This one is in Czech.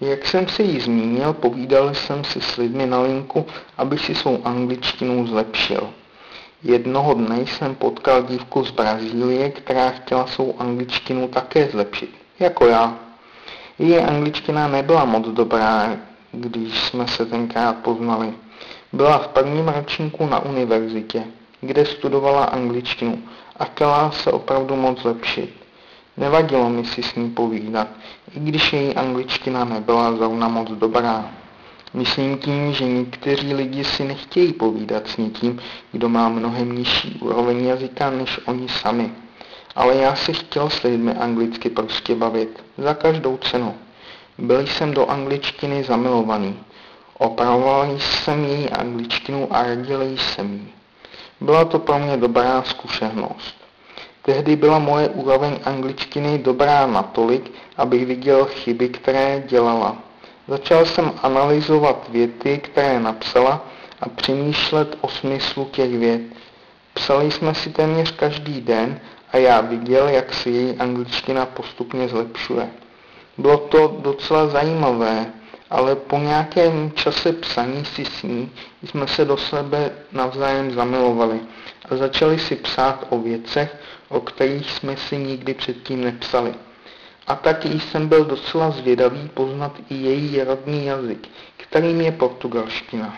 Jak jsem si ji zmínil, povídal jsem si s lidmi na linku, aby si svou angličtinu zlepšil. Jednoho dne jsem potkal dívku z Brazílie, která chtěla svou angličtinu také zlepšit, jako já. Její angličtina nebyla moc dobrá, když jsme se tenkrát poznali. Byla v prvním ročníku na univerzitě, kde studovala angličtinu a chtěla se opravdu moc zlepšit. Nevadilo mi si s ní povídat, i když její angličtina nebyla zrovna moc dobrá. Myslím tím, že někteří lidi si nechtějí povídat s někým, kdo má mnohem nižší úroveň jazyka než oni sami. Ale já si chtěl s lidmi anglicky prostě bavit, za každou cenu. Byl jsem do angličtiny zamilovaný. Opravoval jsem její angličtinu a radil jsem jí. Byla to pro mě dobrá zkušenost. Tehdy byla moje úroveň angličtiny dobrá natolik, abych viděl chyby, které dělala. Začal jsem analyzovat věty, které napsala a přemýšlet o smyslu těch vět. Psali jsme si téměř každý den a já viděl, jak se její angličtina postupně zlepšuje. Bylo to docela zajímavé, ale po nějakém čase psaní si s ní jsme se do sebe navzájem zamilovali a začali si psát o věcech, o kterých jsme si nikdy předtím nepsali. A taky jsem byl docela zvědavý poznat i její rodný jazyk, kterým je portugalština.